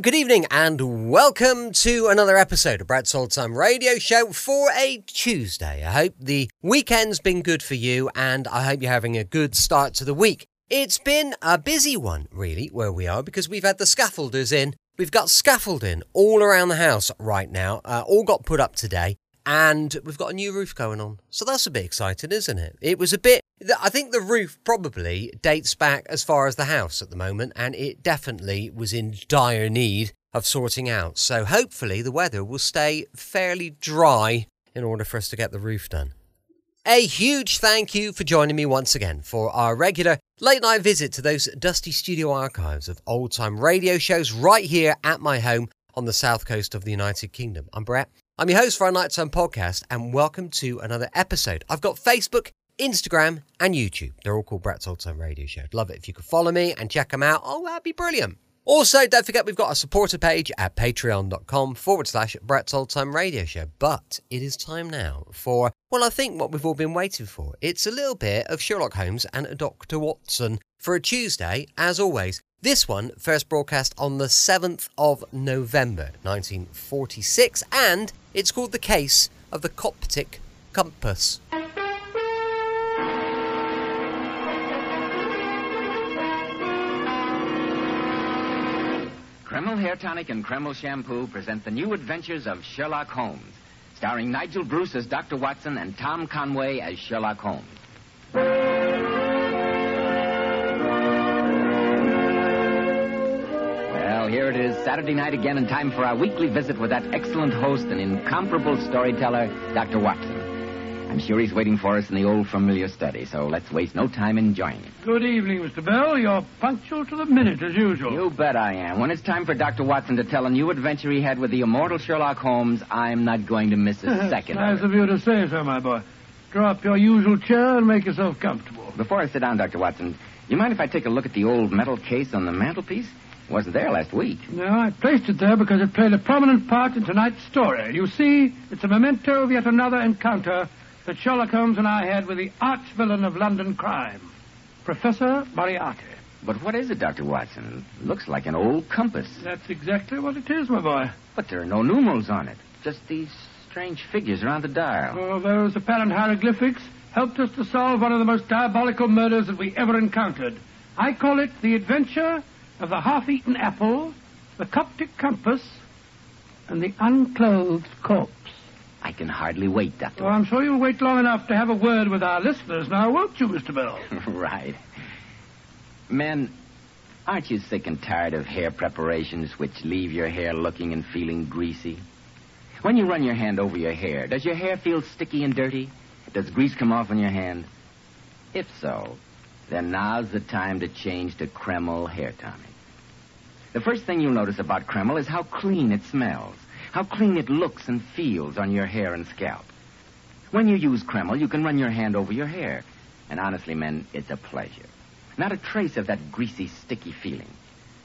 Good evening, and welcome to another episode of Brett's Old Time Radio Show for a Tuesday. I hope the weekend's been good for you, and I hope you're having a good start to the week. It's been a busy one, really, where we are, because we've had the scaffolders in. We've got scaffolding all around the house right now, uh, all got put up today and we've got a new roof going on. So that's a bit exciting, isn't it? It was a bit, I think the roof probably dates back as far as the house at the moment, and it definitely was in dire need of sorting out. So hopefully the weather will stay fairly dry in order for us to get the roof done. A huge thank you for joining me once again for our regular late night visit to those dusty studio archives of old time radio shows right here at my home on the south coast of the United Kingdom. I'm Brett. I'm your host for our Nighttime podcast, and welcome to another episode. I've got Facebook, Instagram, and YouTube. They're all called Brett's Old Time Radio Show. I'd love it if you could follow me and check them out. Oh, that'd be brilliant. Also, don't forget we've got a supporter page at patreon.com forward slash Brett's Old Time Radio Show. But it is time now for, well, I think what we've all been waiting for. It's a little bit of Sherlock Holmes and Dr. Watson for a Tuesday, as always. This one first broadcast on the 7th of November 1946, and it's called The Case of the Coptic Compass. Kreml Hair Tonic and Kreml Shampoo present the new adventures of Sherlock Holmes, starring Nigel Bruce as Dr. Watson and Tom Conway as Sherlock Holmes. Well, here it is, Saturday night again, and time for our weekly visit with that excellent host and incomparable storyteller, Dr. Watson. I'm sure he's waiting for us in the old familiar study, so let's waste no time in joining him. Good evening, Mr. Bell. You're punctual to the minute, as usual. You bet I am. When it's time for Dr. Watson to tell a new adventure he had with the immortal Sherlock Holmes, I'm not going to miss a second. nice of, you to say so, my boy. Draw up your usual chair and make yourself comfortable. Before I sit down, Dr. Watson, you mind if I take a look at the old metal case on the mantelpiece? wasn't there last week. No, I placed it there because it played a prominent part in tonight's story. You see, it's a memento of yet another encounter that Sherlock Holmes and I had with the arch villain of London crime, Professor Moriarty. But what is it, Dr. Watson? It looks like an old compass. That's exactly what it is, my boy. But there are no numerals on it. Just these strange figures around the dial. Oh, those apparent hieroglyphics helped us to solve one of the most diabolical murders that we ever encountered. I call it the adventure of the half-eaten apple, the Coptic compass, and the unclothed corpse. I can hardly wait, Doctor. Oh, I'm sure you'll wait long enough to have a word with our listeners now, won't you, Mr. Bell? right. Men, aren't you sick and tired of hair preparations which leave your hair looking and feeling greasy? When you run your hand over your hair, does your hair feel sticky and dirty? Does grease come off on your hand? If so, then now's the time to change to Kreml Hair Tonic. The first thing you'll notice about Kreml is how clean it smells, how clean it looks and feels on your hair and scalp. When you use Kreml, you can run your hand over your hair. And honestly, men, it's a pleasure. Not a trace of that greasy, sticky feeling.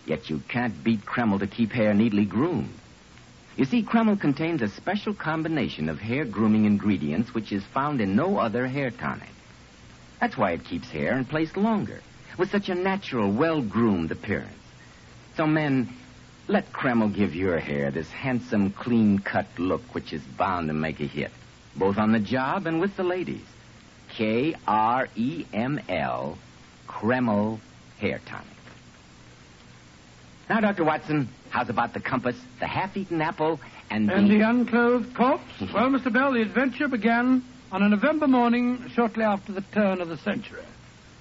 Yet you can't beat Kreml to keep hair neatly groomed. You see, Kreml contains a special combination of hair grooming ingredients which is found in no other hair tonic. That's why it keeps hair in place longer, with such a natural, well groomed appearance. So, men, let Kreml give your hair this handsome, clean cut look which is bound to make a hit, both on the job and with the ladies. K R E M L, Kreml Hair Tonic. Now, Dr. Watson, how's about the compass, the half eaten apple, and, and the... the unclothed corpse? well, Mr. Bell, the adventure began on a November morning shortly after the turn of the century.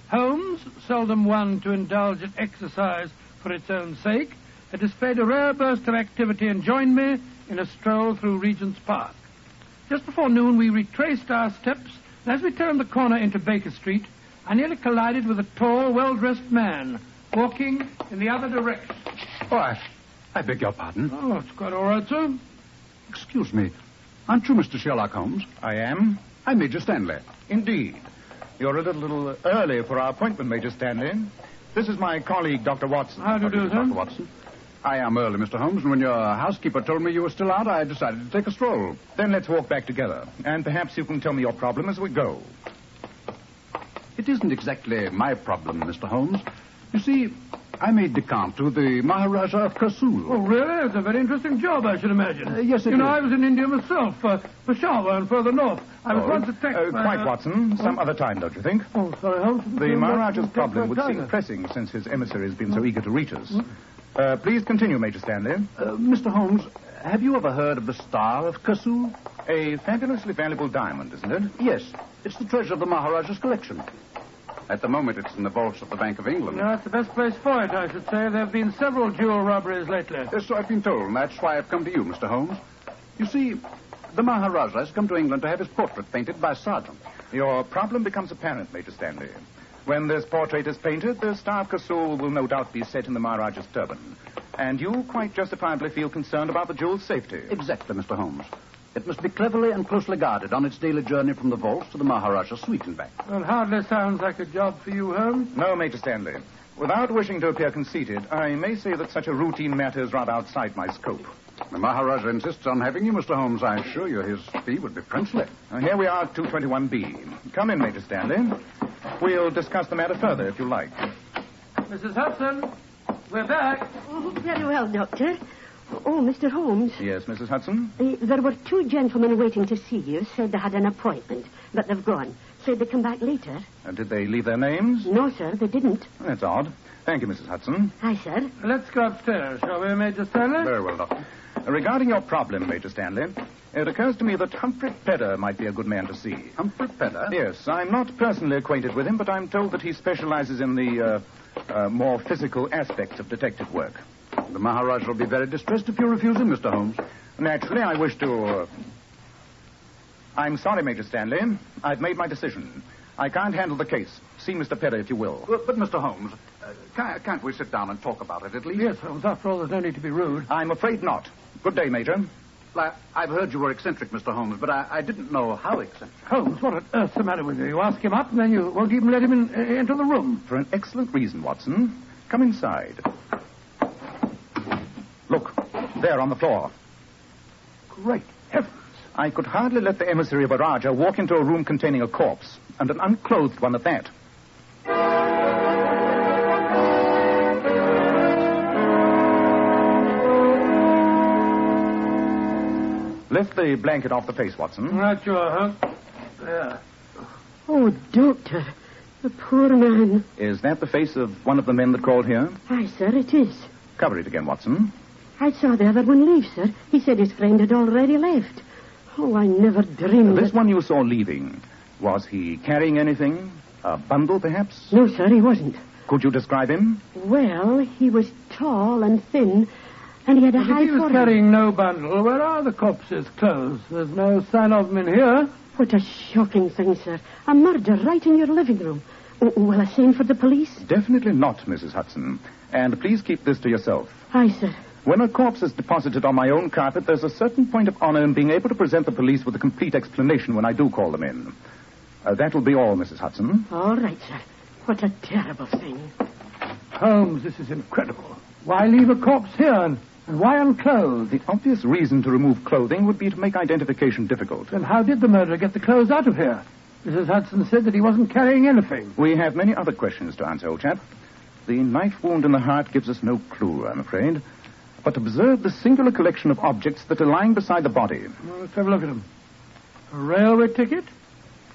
Holmes, seldom one to indulge in exercise for its own sake, had displayed a rare burst of activity and joined me in a stroll through Regent's Park. Just before noon, we retraced our steps, and as we turned the corner into Baker Street, I nearly collided with a tall, well-dressed man walking in the other direction. Oh, I, I beg your pardon. Oh, it's quite all right, sir. Excuse me. Aren't you Mr. Sherlock Holmes? I am. I'm Major Stanley. Indeed. You're a little, little early for our appointment, Major Stanley. This is my colleague, Dr. Watson. How do you do, sir? Dr. Watson. I am early, Mr. Holmes, and when your housekeeper told me you were still out, I decided to take a stroll. Then let's walk back together, and perhaps you can tell me your problem as we go. It isn't exactly my problem, Mr. Holmes. You see, I'm aide-de-camp to the Maharaja of Kasul. Oh, really? It's a very interesting job, I should imagine. Uh, yes, it You know. I was in India myself, uh, Peshawar and further north. I was Oh, once attacked uh, by... quite, Watson. Some other time, don't you think? Oh, sorry, Holmes. The Maharaja's problem would seem pressing since his emissary has been so eager to reach us. Uh, please continue, Major Stanley. Uh, Mr. Holmes, have you ever heard of the Star of Kasul? A fabulously valuable diamond, isn't it? Yes. It's the treasure of the Maharaja's collection. At the moment, it's in the vaults of the Bank of England. No, it's the best place for it, I should say. There have been several jewel robberies lately. Yes, so I've been told, and that's why I've come to you, Mr. Holmes. You see, the Maharaja has come to England to have his portrait painted by Sargent. Your problem becomes apparent, Major Stanley. When this portrait is painted, the Star of Kasul will no doubt be set in the Maharaja's turban. And you quite justifiably feel concerned about the jewel's safety. Exactly, Mr. Holmes. It must be cleverly and closely guarded on its daily journey from the vaults to the Maharaja's suite and back. Well, hardly sounds like a job for you, Holmes. No, Major Stanley. Without wishing to appear conceited, I may say that such a routine matter is rather outside my scope. The Maharaja insists on having you, Mr. Holmes. I assure you his fee would be princely. Uh, here we are at 221B. Come in, Major Stanley. We'll discuss the matter further if you like. Mrs. Hudson, we're back. Oh, very well, Doctor. Oh, Mr. Holmes, Yes, Mrs. Hudson? uh, there were two gentlemen waiting to see you. Said they had an appointment, but they've gone. Said they'd come back later. Uh, did they leave their names? No, sir, they didn't. That's odd. Thank you, Mrs. Hudson. Aye, sir. Let's go upstairs, shall we, Major Stanley? Very well, Doctor. Regarding your problem, Major Stanley, it occurs to me that Humphrey Pedder might be a good man to see. Humphrey Pedder? Yes, I'm not personally acquainted with him, but I'm told that he specializes in the uh, uh, more physical aspects of detective work. The Maharaja will be very distressed if you refuse him, Mr. Holmes. Naturally, I wish to. Uh... I'm sorry, Major Stanley. I've made my decision. I can't handle the case. See Mr. Pedder if you will. But, but Mr. Holmes, uh, can't, can't we sit down and talk about it at least? Yes, Holmes. After all, there's no need to be rude. I'm afraid not. Good day, Major. I, I've heard you were eccentric, Mr. Holmes, but I, I didn't know how eccentric. Holmes, what on earth's the matter with you? You ask him up, and then you won't even let him in, uh, into the room. For an excellent reason, Watson. Come inside. Look, there on the floor. Great heavens. I could hardly let the emissary of a Raja walk into a room containing a corpse, and an unclothed one at that. Lift the blanket off the face, Watson. Right you are, huh? There. Oh, Doctor, the poor man. Is that the face of one of the men that called here? Aye, sir, it is. Cover it again, Watson. I saw the other one leave, sir. He said his friend had already left. Oh, I never dreamed This that... one you saw leaving, was he carrying anything? A bundle, perhaps? No, sir, he wasn't. Could you describe him? Well, he was tall and thin, and he had a If high he was forehead. carrying no bundle, where are the corpse's clothes? There's no sign of them in here. What a shocking thing, sir. A murder right in your living room. Oh, well, I send for the police? Definitely not, Mrs. Hudson. And please keep this to yourself. Aye, sir. When a corpse is deposited on my own carpet, there's a certain point of honor in being able to present the police with a complete explanation when I do call them in. Uh, that will be all, Mrs. Hudson. All right, sir. What a terrible thing. Holmes, this is incredible. Why leave a corpse here, and, and why unclothed? The obvious reason to remove clothing would be to make identification difficult. Then how did the murderer get the clothes out of here? Mrs. Hudson said that he wasn't carrying anything. We have many other questions to answer, old chap. The knife wound in the heart gives us no clue, I'm afraid. But observe the singular collection of objects that are lying beside the body. Well, let's have a look at them. A railway ticket,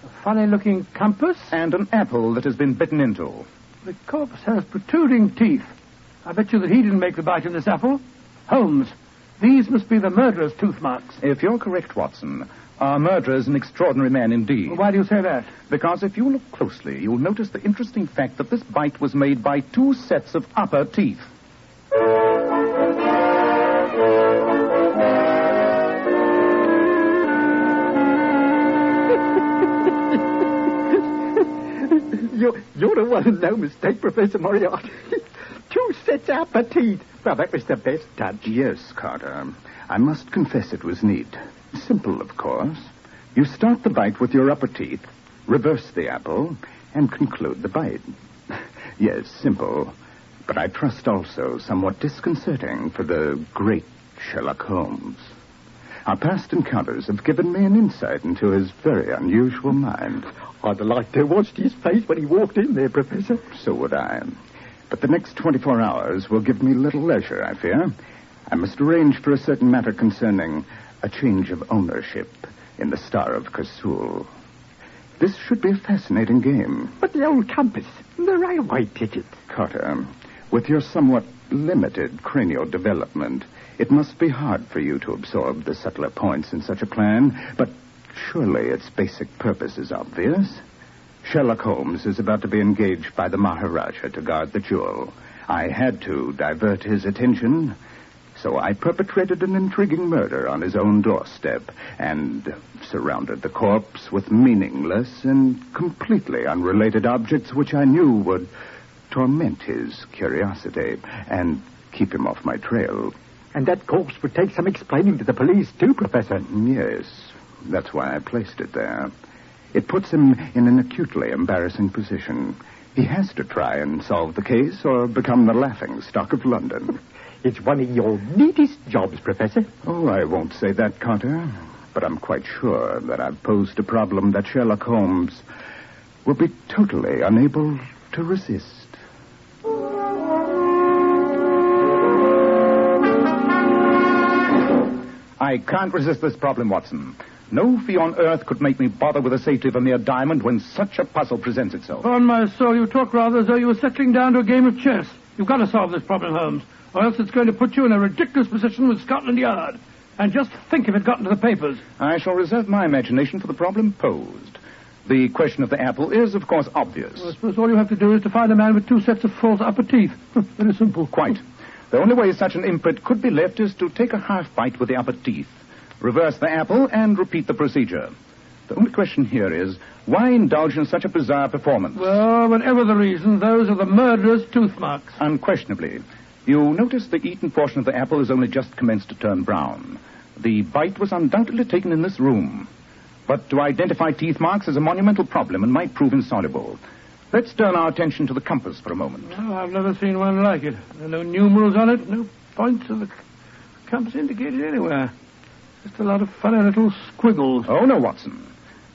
a funny-looking compass. And an apple that has been bitten into. The corpse has protruding teeth. I bet you that he didn't make the bite in this apple. Holmes, these must be the murderer's tooth marks. If you're correct, Watson, our murderer is an extraordinary man indeed. Why do you say that? Because if you look closely, you'll notice the interesting fact that this bite was made by two sets of upper teeth. You're, you're the one who no mistake, Professor Moriarty. Two sets of upper teeth. Well, that was the best touch. Yes, Carter. I must confess it was neat. Simple, of course. You start the bite with your upper teeth, reverse the apple, and conclude the bite. yes, simple. But I trust also somewhat disconcerting for the great Sherlock Holmes. Our past encounters have given me an insight into his very unusual mind. I'd like to have watched his face when he walked in there, Professor. So would I. But the next 24 hours will give me little leisure, I fear. I must arrange for a certain matter concerning a change of ownership in the Star of Kasul. This should be a fascinating game. But the old compass, the railway ticket. Carter, with your somewhat limited cranial development, it must be hard for you to absorb the subtler points in such a plan, but surely its basic purpose is obvious. Sherlock Holmes is about to be engaged by the Maharaja to guard the jewel. I had to divert his attention, so I perpetrated an intriguing murder on his own doorstep and surrounded the corpse with meaningless and completely unrelated objects which I knew would torment his curiosity and keep him off my trail. And that corpse would take some explaining to the police, too, Professor. Yes, that's why I placed it there. It puts him in an acutely embarrassing position. He has to try and solve the case or become the laughing stock of London. It's one of your neatest jobs, Professor. Oh, I won't say that, Carter. But I'm quite sure that I've posed a problem that Sherlock Holmes will be totally unable to resist. I can't resist this problem, Watson. No fee on earth could make me bother with the safety of a mere diamond when such a puzzle presents itself. On my soul, you talk rather as though you were settling down to a game of chess. You've got to solve this problem, Holmes, or else it's going to put you in a ridiculous position with Scotland Yard. And just think if it got into the papers. I shall reserve my imagination for the problem posed. The question of the apple is, of course, obvious. Well, I suppose all you have to do is to find a man with two sets of false upper teeth. Very simple. Quite. The only way such an imprint could be left is to take a half bite with the upper teeth, reverse the apple, and repeat the procedure. The only question here is, why indulge in such a bizarre performance? Well, whatever the reason, those are the murderer's tooth marks. Unquestionably. You notice the eaten portion of the apple has only just commenced to turn brown. The bite was undoubtedly taken in this room. But to identify teeth marks is a monumental problem and might prove insoluble. Let's turn our attention to the compass for a moment. Oh, I've never seen one like it. There are no numerals on it, no points of the compass indicated anywhere. Just a lot of funny little squiggles. Oh, no, Watson.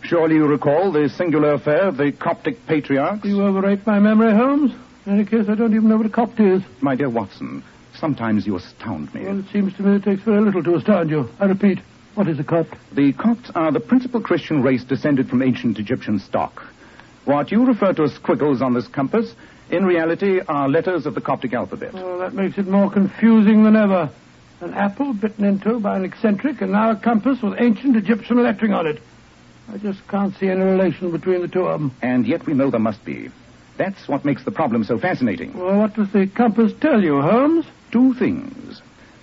Surely you recall the singular affair of the Coptic patriarchs? You overrate my memory, Holmes. In any case, I don't even know what a copt is. My dear Watson, sometimes you astound me. Well, it seems to me it takes very little to astound you. I repeat, what is a copt? The Copts are the principal Christian race descended from ancient Egyptian stock. What you refer to as squiggles on this compass, in reality, are letters of the Coptic alphabet. Well, that makes it more confusing than ever. An apple bitten into by an eccentric, and now a compass with ancient Egyptian lettering on it. I just can't see any relation between the two of them. And yet we know there must be. That's what makes the problem so fascinating. Well, what does the compass tell you, Holmes? Two things.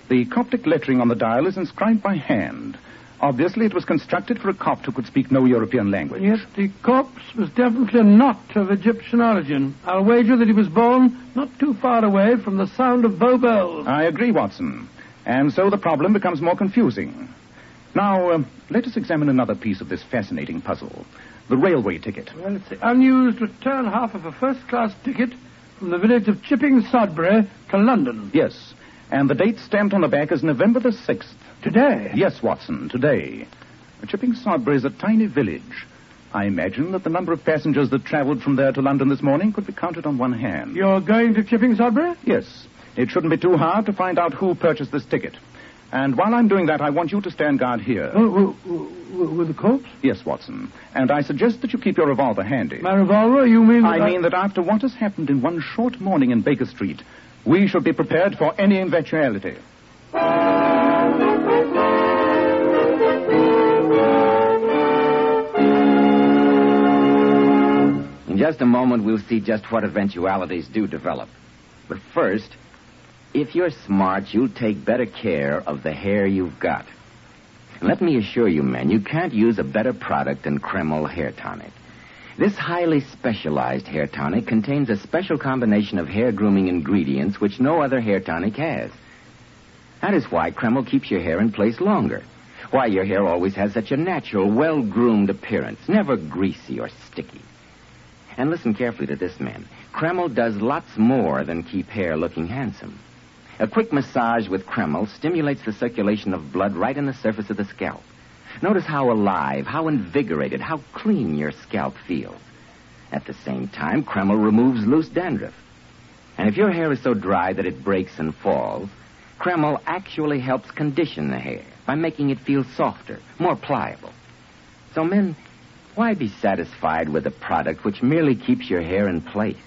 The Coptic lettering on the dial is inscribed by hand. Obviously, it was constructed for a Copt who could speak no European language. Yes, the corpse was definitely not of Egyptian origin. I'll wager that he was born not too far away from the sound of bow bells. I agree, Watson. And so the problem becomes more confusing. Now, uh, let us examine another piece of this fascinating puzzle the railway ticket. Well, it's the unused return half of a first class ticket from the village of Chipping Sodbury to London. Yes. And the date stamped on the back is November the 6th. Today? Yes, Watson, today. Chipping Sodbury is a tiny village. I imagine that the number of passengers that traveled from there to London this morning could be counted on one hand. You're going to Chipping Sodbury? Yes. It shouldn't be too hard to find out who purchased this ticket. And while I'm doing that, I want you to stand guard here. Oh, with, with the corpse? Yes, Watson. And I suggest that you keep your revolver handy. My revolver? You mean... I mean that after what has happened in one short morning in Baker Street, we should be prepared for any eventuality. In just a moment, we'll see just what eventualities do develop. But first, if you're smart, you'll take better care of the hair you've got. Let me assure you, men, you can't use a better product than Kreml Hair Tonic. This highly specialized hair tonic contains a special combination of hair grooming ingredients which no other hair tonic has. That is why Kreml keeps your hair in place longer. Why your hair always has such a natural, well groomed appearance, never greasy or sticky. And listen carefully to this, men. Kreml does lots more than keep hair looking handsome. A quick massage with Kreml stimulates the circulation of blood right in the surface of the scalp. Notice how alive, how invigorated, how clean your scalp feels. At the same time, Kreml removes loose dandruff. And if your hair is so dry that it breaks and falls, Kreml actually helps condition the hair by making it feel softer, more pliable. So, men, why be satisfied with a product which merely keeps your hair in place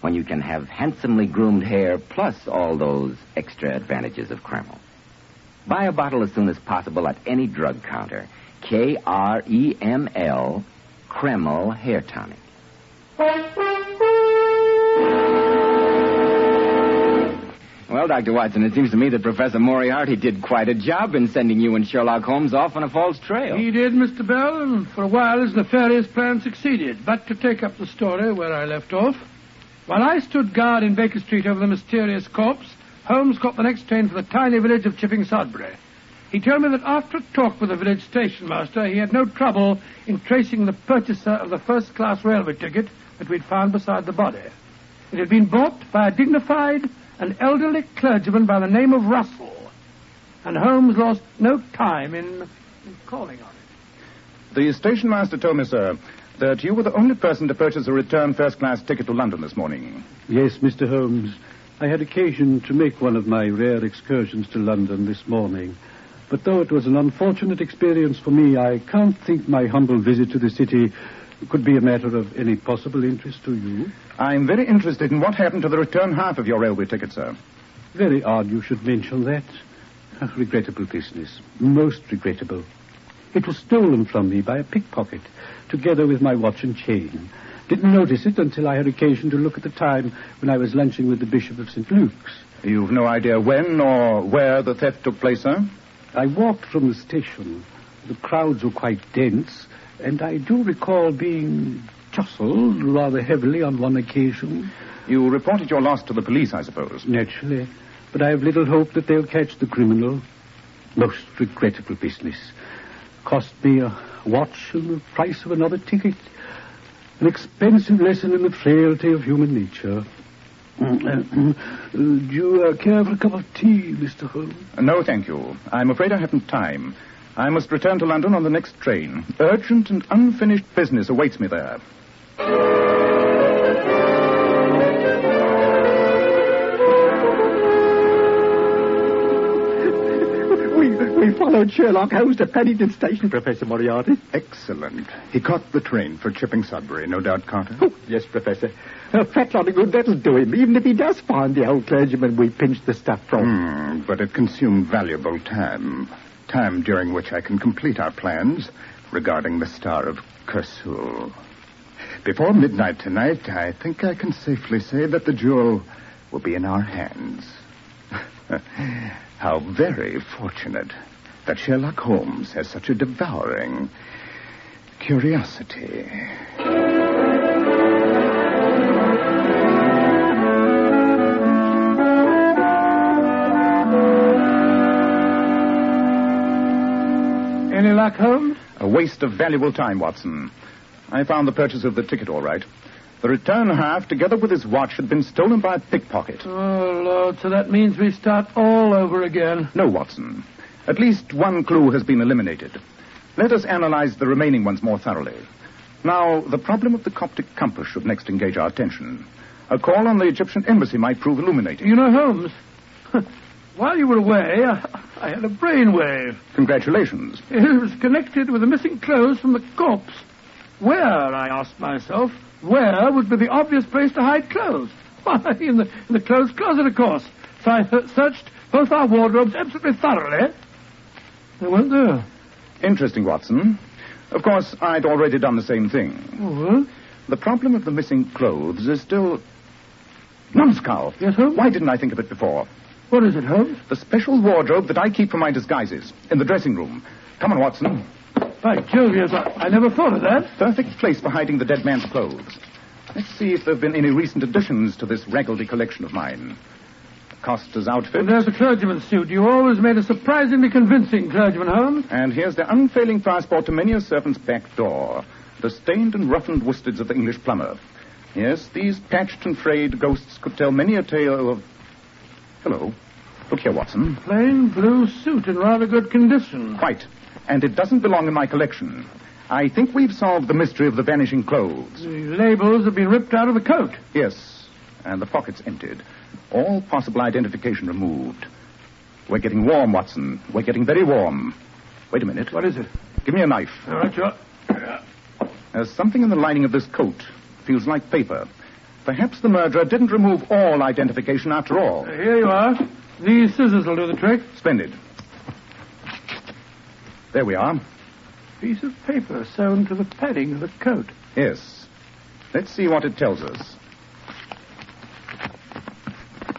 when you can have handsomely groomed hair plus all those extra advantages of Kreml? Buy a bottle as soon as possible at any drug counter. K R E M L, Kreml Hair Tonic. Well, Dr. Watson, it seems to me that Professor Moriarty did quite a job in sending you and Sherlock Holmes off on a false trail. He did, Mr. Bell, and for a while his nefarious plan succeeded. But to take up the story where I left off, while I stood guard in Baker Street over the mysterious corpse, Holmes caught the next train for the tiny village of Chipping Sodbury. He told me that after a talk with the village station master, he had no trouble in tracing the purchaser of the first class railway ticket that we'd found beside the body. It had been bought by a dignified and elderly clergyman by the name of Russell. And Holmes lost no time in, in calling on it. The station master told me, sir, that you were the only person to purchase a return first class ticket to London this morning. Yes, Mr. Holmes. I had occasion to make one of my rare excursions to London this morning. But though it was an unfortunate experience for me, I can't think my humble visit to the city could be a matter of any possible interest to you. I'm very interested in what happened to the return half of your railway ticket, sir. Very odd you should mention that. A regrettable business. Most regrettable. It was stolen from me by a pickpocket, together with my watch and chain. Didn't notice it until I had occasion to look at the time when I was lunching with the Bishop of St. Luke's. You've no idea when or where the theft took place, sir? I walked from the station. The crowds were quite dense, and I do recall being jostled rather heavily on one occasion. You reported your loss to the police, I suppose. Naturally. But I have little hope that they'll catch the criminal. Most regrettable business. Cost me a watch and the price of another ticket. An expensive lesson in the frailty of human nature. Uh, do you uh, care for a cup of tea, Mr. Holmes? No, thank you. I'm afraid I haven't time. I must return to London on the next train. Urgent and unfinished business awaits me there. Followed Sherlock Holmes to Paddington Station, Professor Moriarty. Excellent. He caught the train for Chipping Sodbury, no doubt, Carter? Oh, yes, Professor. A fat lot of good that'll do him, even if he does find the old clergyman we pinched the stuff from. Hmm, but it consumed valuable time. Time during which I can complete our plans regarding the Star of Kersul. Before midnight tonight, I think I can safely say that the jewel will be in our hands. How very fortunate that Sherlock Holmes has such a devouring curiosity. Any luck, Holmes? A waste of valuable time, Watson. I found the purchase of the ticket all right. The return half, together with his watch, had been stolen by a pickpocket. Oh, Lord, so that means we start all over again. No, Watson. At least one clue has been eliminated. Let us analyze the remaining ones more thoroughly. Now, the problem of the Coptic compass should next engage our attention. A call on the Egyptian embassy might prove illuminating. You know, Holmes, while you were away, I, had a brainwave. Congratulations. It was connected with the missing clothes from the corpse. Where, I asked myself, where would be the obvious place to hide clothes? Why, in the, in the clothes closet, of course. So I searched both our wardrobes absolutely thoroughly. They weren't there. Interesting, Watson. Of course, I'd already done the same thing. Oh, The problem of the missing clothes is still. Numbskull. Yes, Holmes? Why didn't I think of it before? what is it, Holmes? The special wardrobe that I keep for my disguises in the dressing room. Come on, Watson. By Jove, yes, I, I never thought of that. Perfect place for hiding the dead man's clothes. Let's see if there have been any recent additions to this Raggledy collection of mine. Costa's outfit. There's the clergyman's suit. You always made a surprisingly convincing clergyman, Holmes. And here's the unfailing passport to many a servant's back door. The stained and roughened worsteds of the English plumber. Yes, these patched and frayed ghosts could tell many a tale of. Hello. Look here, Watson. Plain blue suit in rather good condition. Quite. And it doesn't belong in my collection. I think we've solved the mystery of the vanishing clothes. The labels have been ripped out of the coat. Yes. And the pockets emptied. All possible identification removed. We're getting warm, Watson. We're getting very warm. Wait a minute. What is it? Give me a knife. All right, sure. There's something in the lining of this coat. Feels like paper. Perhaps the murderer didn't remove all identification after all. Uh, here you are. These scissors will do the trick. Splendid. There we are. Piece of paper sewn to the padding of the coat. Yes. Let's see what it tells us.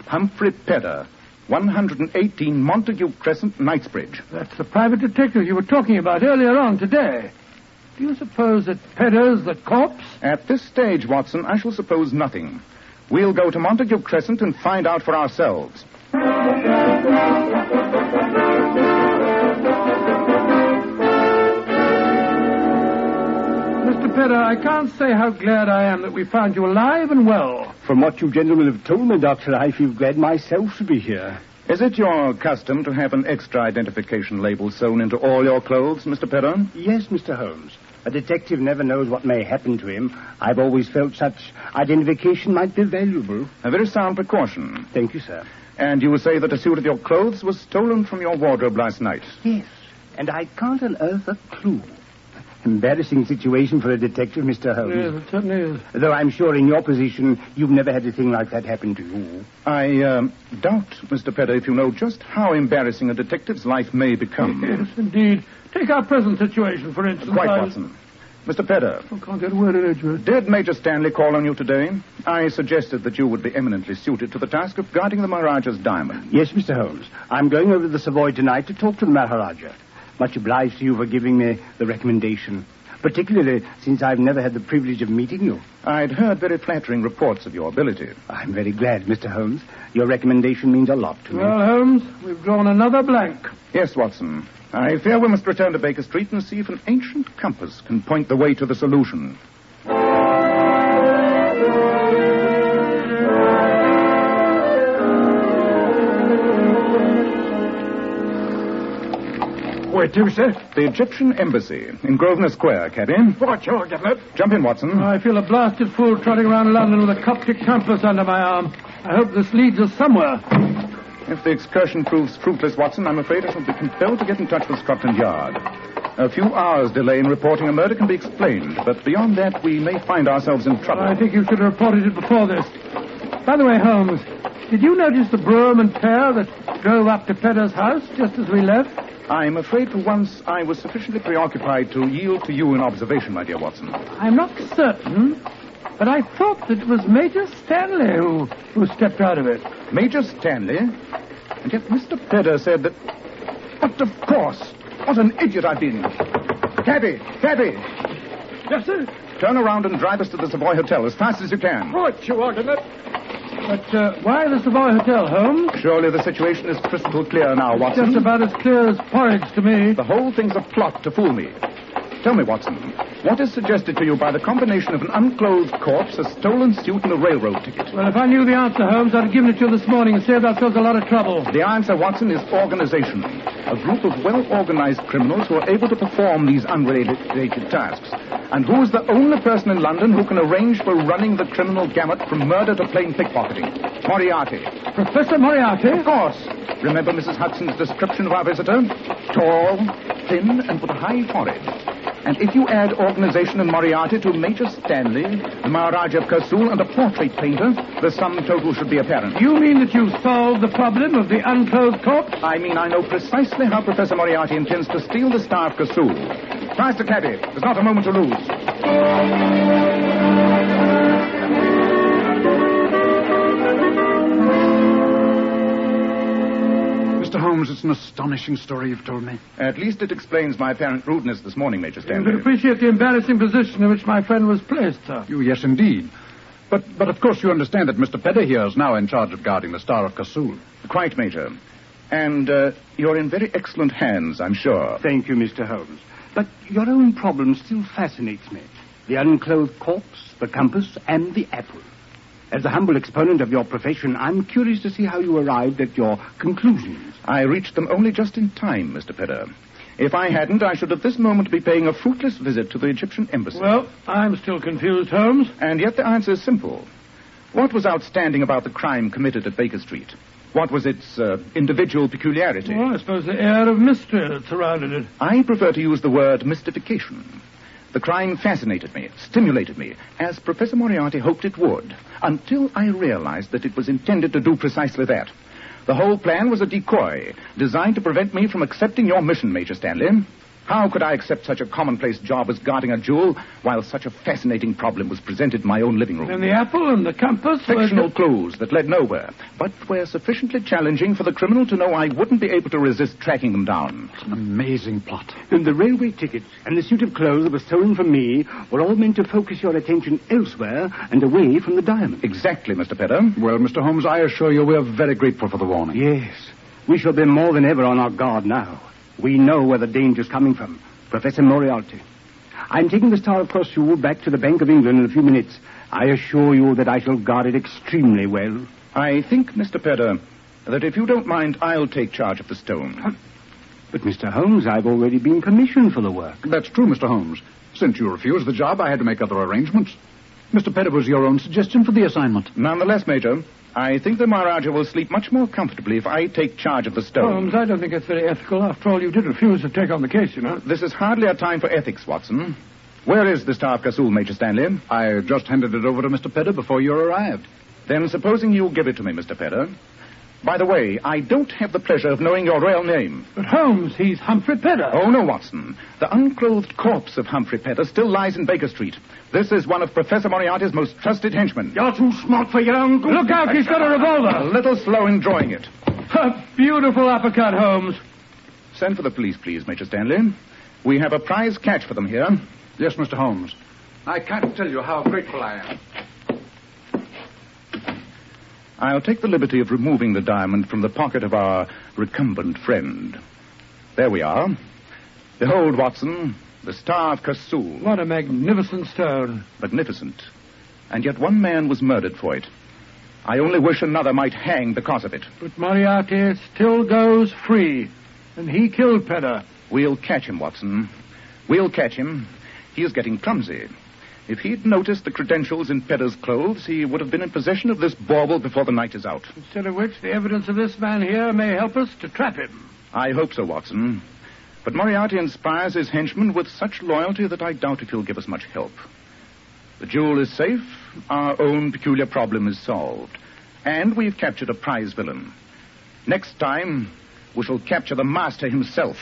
Humphrey Pedder, 118 Montague Crescent, Knightsbridge. That's the private detective you were talking about earlier on today. Do you suppose that Pedder's the corpse? At this stage, Watson, I shall suppose nothing. We'll go to Montague Crescent and find out for ourselves. Mr. Pedder, I can't say how glad I am that we found you alive and well. From what you gentlemen have told me, Doctor, I feel glad myself to be here. Is it your custom to have an extra identification label sewn into all your clothes, Mr. Pedder? Yes, Mr. Holmes. A detective never knows what may happen to him. I've always felt such identification might be valuable. A very sound precaution. Thank you, sir. And you say that a suit of your clothes was stolen from your wardrobe last night? Yes, and I can't unearth a clue. Embarrassing situation for a detective, Mr. Holmes. Yes, it certainly is. Though I'm sure in your position, you've never had a thing like that happen to you. I um, doubt, Mr. Pedder, if you know just how embarrassing a detective's life may become. Yes, indeed. Take our present situation, for instance. Quite, I- Watson. Mr. Pedder, I can't get a word in edgeworth. did Major Stanley call on you today? I suggested that you would be eminently suited to the task of guarding the Maharaja's diamond. Yes, Mr. Holmes. I'm going over to the Savoy tonight to talk to the Maharaja. Much obliged to you for giving me the recommendation. Particularly since I've never had the privilege of meeting you. I'd heard very flattering reports of your ability. I'm very glad, Mr. Holmes. Your recommendation means a lot to me. Well, Holmes, we've drawn another blank. Yes, Watson. I fear we must return to Baker Street and see if an ancient compass can point the way to the solution. Where to, sir? The Egyptian Embassy in Grosvenor Square, Cabby. What, you're getting it? Jump in, Watson. I feel a blasted fool trotting around London with a Coptic compass under my arm. I hope this leads us somewhere. If the excursion proves fruitless, Watson, I'm afraid I shall be compelled to get in touch with Scotland Yard. A few hours' delay in reporting a murder can be explained, but beyond that, we may find ourselves in trouble. I think you should have reported it before this. By the way, Holmes, did you notice the brougham and pair that drove up to Pedder's house just as we left? I'm afraid for once I was sufficiently preoccupied to yield to you in observation, my dear Watson. I'm not certain, but I thought that it was Major Stanley who, who stepped out of it. Major Stanley? And yet Mr. Pedder said that. But of course! What an idiot I've been! Cabby! Cabby! Yes, sir. Turn around and drive us to the Savoy Hotel as fast as you can. What, you it? But uh, why the Savoy Hotel, Holmes? Surely the situation is crystal clear now, Watson. Just about as clear as porridge to me. The whole thing's a plot to fool me. Tell me, Watson, what is suggested to you by the combination of an unclothed corpse, a stolen suit, and a railroad ticket? Well, if I knew the answer, Holmes, I'd have given it to you this morning and saved ourselves a lot of trouble. The answer, Watson, is organization. A group of well-organized criminals who are able to perform these unrelated tasks. And who is the only person in London who can arrange for running the criminal gamut from murder to plain pickpocketing? Moriarty. Professor Moriarty? Of course. Remember Mrs. Hudson's description of our visitor? Tall, thin, and with a high forehead. And if you add organization and Moriarty to Major Stanley, the Maharaja of Kursul, and a portrait painter, the sum total should be apparent. You mean that you've solved the problem of the unclothed corpse? I mean, I know precisely how Professor Moriarty intends to steal the star of Kursul. Faster, Cabby. There's not a moment to lose. Mr. Holmes, it's an astonishing story you've told me. At least it explains my apparent rudeness this morning, Major You Stanley. can appreciate the embarrassing position in which my friend was placed, sir. You, yes, indeed. But, but of course you understand that Mr. Pedder here is now in charge of guarding the Star of Kasul. Quite, Major. And uh, you're in very excellent hands, I'm sure. Thank you, Mr. Holmes. But your own problem still fascinates me. The unclothed corpse, the compass, and the apple. As a humble exponent of your profession, I'm curious to see how you arrived at your conclusions. I reached them only just in time, Mr. Pedder. If I hadn't, I should at this moment be paying a fruitless visit to the Egyptian embassy. Well, I'm still confused, Holmes. And yet the answer is simple. What was outstanding about the crime committed at Baker Street? What was its uh, individual peculiarity? Well, I suppose the air of mystery that surrounded it. I prefer to use the word mystification. The crime fascinated me, stimulated me, as Professor Moriarty hoped it would, until I realized that it was intended to do precisely that. The whole plan was a decoy, designed to prevent me from accepting your mission, Major Stanley. How could I accept such a commonplace job as guarding a jewel while such a fascinating problem was presented in my own living room? And the apple and the compass were Fictional ju- clues that led nowhere, but were sufficiently challenging for the criminal to know I wouldn't be able to resist tracking them down. It's an amazing plot. And the railway ticket and the suit of clothes that was stolen from me were all meant to focus your attention elsewhere and away from the diamond. Exactly, Mr. Pedder. Well, Mr. Holmes, I assure you we're very grateful for the warning. Yes. We shall be more than ever on our guard now. We know where the danger's coming from. Professor Moriarty. I'm taking the Star of Corsul back to the Bank of England in a few minutes. I assure you that I shall guard it extremely well. I think, Mr. Pedder, that if you don't mind, I'll take charge of the stone. But, Mr. Holmes, I've already been commissioned for the work. That's true, Mr. Holmes. Since you refused the job, I had to make other arrangements. Mr. Pedder was your own suggestion for the assignment. Nonetheless, Major, I think the Maharaja will sleep much more comfortably if I take charge of the stone. Holmes, I don't think it's very ethical. After all, you did refuse to take on the case, you know. This is hardly a time for ethics, Watson. Where is the Star of Kasul, Major Stanley? I just handed it over to Mr. Pedder before you arrived. Then supposing you give it to me, Mr. Pedder. By the way, I don't have the pleasure of knowing your real name. But Holmes, he's Humphrey Pedder. Oh, no, Watson. The unclothed corpse of Humphrey Pedder still lies in Baker Street. This is one of Professor Moriarty's most trusted henchmen. You're too smart for your own good. Look out, he's got a revolver. A little slow in drawing it. A beautiful uppercut, Holmes. Send for the police, please, Major Stanley. We have a prize catch for them here. Yes, Mr. Holmes. I can't tell you how grateful I am. I'll take the liberty of removing the diamond from the pocket of our recumbent friend. There we are. Behold, Watson, the Star of Kasul. What a magnificent stone. Magnificent. And yet one man was murdered for it. I only wish another might hang because of it. But Moriarty still goes free. And he killed Pedder. We'll catch him, Watson. We'll catch him. He is getting clumsy. If he'd noticed the credentials in Pedder's clothes, he would have been in possession of this bauble before the night is out. Instead of which, the evidence of this man here may help us to trap him. I hope so, Watson. But Moriarty inspires his henchmen with such loyalty that I doubt if he'll give us much help. The jewel is safe, our own peculiar problem is solved, and we've captured a prize villain. Next time, we shall capture the master himself.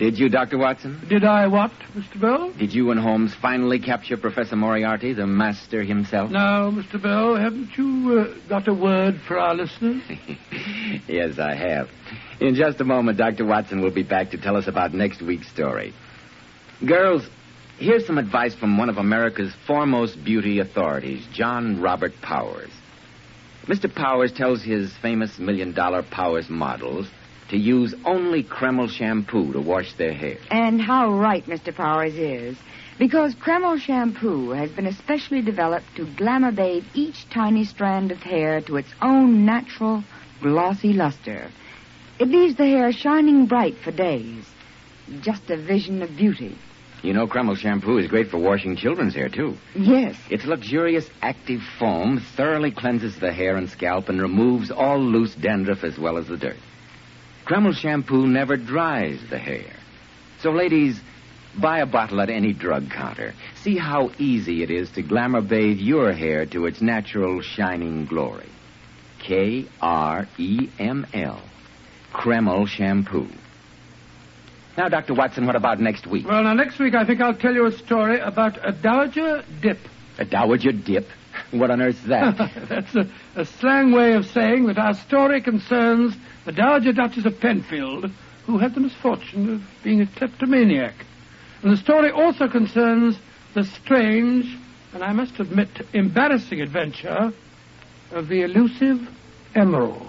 Did you, Dr. Watson? Did I what, Mr. Bell? Did you and Holmes finally capture Professor Moriarty, the master himself? No, Mr. Bell, haven't you uh, got a word for our listeners? yes, I have. In just a moment, Dr. Watson will be back to tell us about next week's story. Girls, here's some advice from one of America's foremost beauty authorities, John Robert Powers. Mr. Powers tells his famous million dollar Powers models to use only Kreml shampoo to wash their hair. And how right Mr. Powers is. Because Kreml shampoo has been especially developed to glamour bathe each tiny strand of hair to its own natural, glossy luster. It leaves the hair shining bright for days. Just a vision of beauty. You know, Kreml shampoo is great for washing children's hair, too. Yes. Its luxurious active foam thoroughly cleanses the hair and scalp and removes all loose dandruff as well as the dirt. Kreml shampoo never dries the hair. So, ladies, buy a bottle at any drug counter. See how easy it is to glamour bathe your hair to its natural shining glory. K R E M L. Kreml shampoo. Now, Dr. Watson, what about next week? Well, now, next week I think I'll tell you a story about a dowager dip. A dowager dip? What on earth's that? That's a, a slang way of saying that our story concerns the Dowager Duchess of Penfield, who had the misfortune of being a kleptomaniac. And the story also concerns the strange, and I must admit, embarrassing adventure of the elusive Emerald.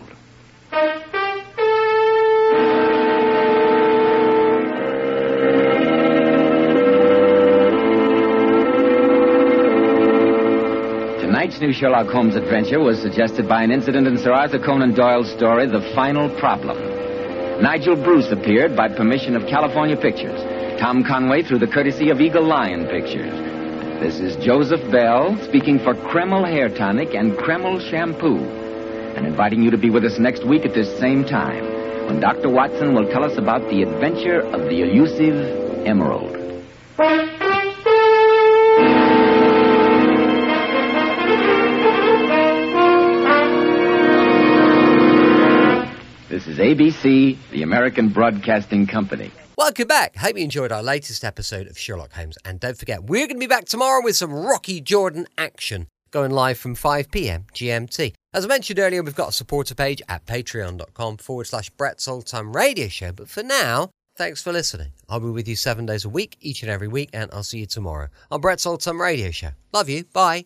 New Sherlock Holmes adventure was suggested by an incident in Sir Arthur Conan Doyle's story, The Final Problem. Nigel Bruce appeared by permission of California Pictures. Tom Conway through the courtesy of Eagle Lion Pictures. This is Joseph Bell speaking for Kreml Hair Tonic and Kreml Shampoo and inviting you to be with us next week at this same time when Dr. Watson will tell us about the adventure of the elusive Emerald. This is ABC, the American Broadcasting Company. Welcome back. Hope you enjoyed our latest episode of Sherlock Holmes. And don't forget, we're going to be back tomorrow with some Rocky Jordan action going live from 5 p.m. GMT. As I mentioned earlier, we've got a supporter page at patreon.com forward slash Brett's Old Time Radio Show. But for now, thanks for listening. I'll be with you seven days a week, each and every week, and I'll see you tomorrow on Brett's Old Time Radio Show. Love you. Bye.